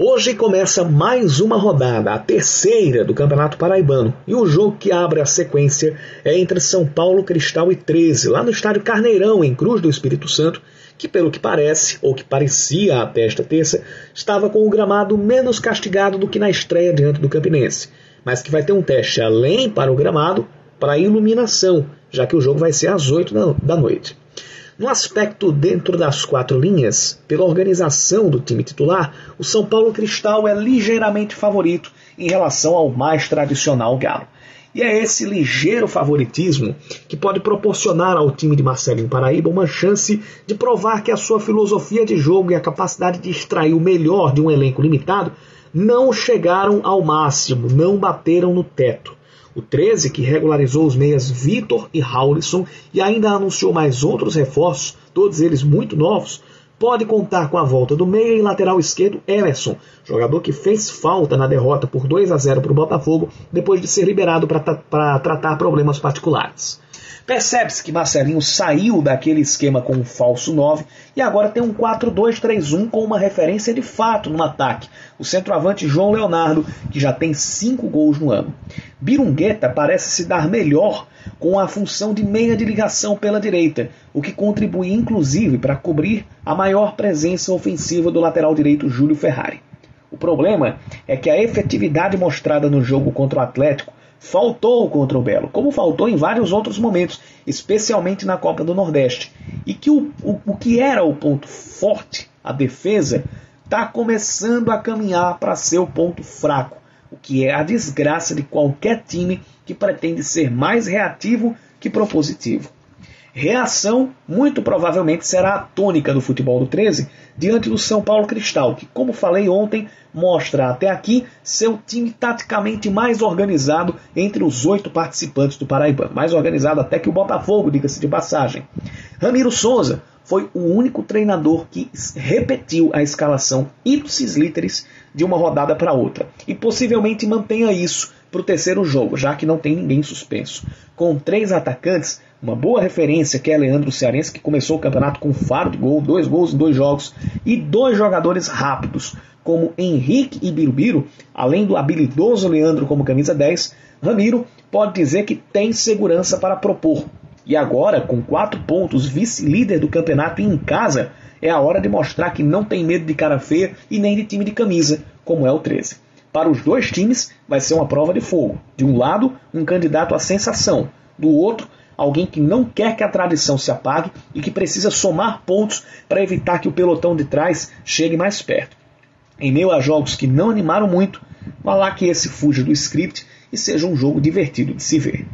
Hoje começa mais uma rodada, a terceira do Campeonato Paraibano, e o jogo que abre a sequência é entre São Paulo Cristal e 13, lá no estádio Carneirão, em Cruz do Espírito Santo, que pelo que parece, ou que parecia até esta terça, estava com o gramado menos castigado do que na estreia diante do Campinense, mas que vai ter um teste além para o gramado, para a iluminação, já que o jogo vai ser às 8 da noite. No aspecto dentro das quatro linhas, pela organização do time titular, o São Paulo Cristal é ligeiramente favorito em relação ao mais tradicional Galo. E é esse ligeiro favoritismo que pode proporcionar ao time de Marcelinho Paraíba uma chance de provar que a sua filosofia de jogo e a capacidade de extrair o melhor de um elenco limitado não chegaram ao máximo, não bateram no teto. O 13, que regularizou os meias Vitor e Haulisson e ainda anunciou mais outros reforços, todos eles muito novos, pode contar com a volta do meia e lateral esquerdo Emerson, jogador que fez falta na derrota por 2 a 0 para o Botafogo depois de ser liberado para tratar problemas particulares. Percebe-se que Marcelinho saiu daquele esquema com um falso 9 e agora tem um 4-2-3-1 com uma referência de fato no ataque. O centroavante João Leonardo, que já tem 5 gols no ano. Birungueta parece se dar melhor com a função de meia de ligação pela direita, o que contribui inclusive para cobrir a maior presença ofensiva do lateral direito Júlio Ferrari. O problema é que a efetividade mostrada no jogo contra o Atlético faltou contra o Belo, como faltou em vários outros momentos, especialmente na Copa do Nordeste. E que o, o, o que era o ponto forte, a defesa, está começando a caminhar para ser o ponto fraco, o que é a desgraça de qualquer time que pretende ser mais reativo que propositivo. Reação muito provavelmente será a tônica do futebol do 13 diante do São Paulo Cristal, que, como falei ontem, mostra até aqui seu time taticamente mais organizado entre os oito participantes do Paraíba. Mais organizado até que o Botafogo, diga-se de passagem. Ramiro Souza foi o único treinador que repetiu a escalação ipsis literis de uma rodada para outra. E possivelmente mantenha isso para o terceiro jogo, já que não tem ninguém suspenso. Com três atacantes, uma boa referência que é Leandro Cearense, que começou o campeonato com faro de gol, dois gols em dois jogos, e dois jogadores rápidos, como Henrique e Birubiru, além do habilidoso Leandro como camisa 10, Ramiro pode dizer que tem segurança para propor. E agora, com quatro pontos, vice-líder do campeonato em casa, é a hora de mostrar que não tem medo de cara feia e nem de time de camisa, como é o 13. Para os dois times, vai ser uma prova de fogo. De um lado, um candidato à sensação, do outro, alguém que não quer que a tradição se apague e que precisa somar pontos para evitar que o pelotão de trás chegue mais perto. Em meio a jogos que não animaram muito, vá lá que esse fuja do script e seja um jogo divertido de se ver.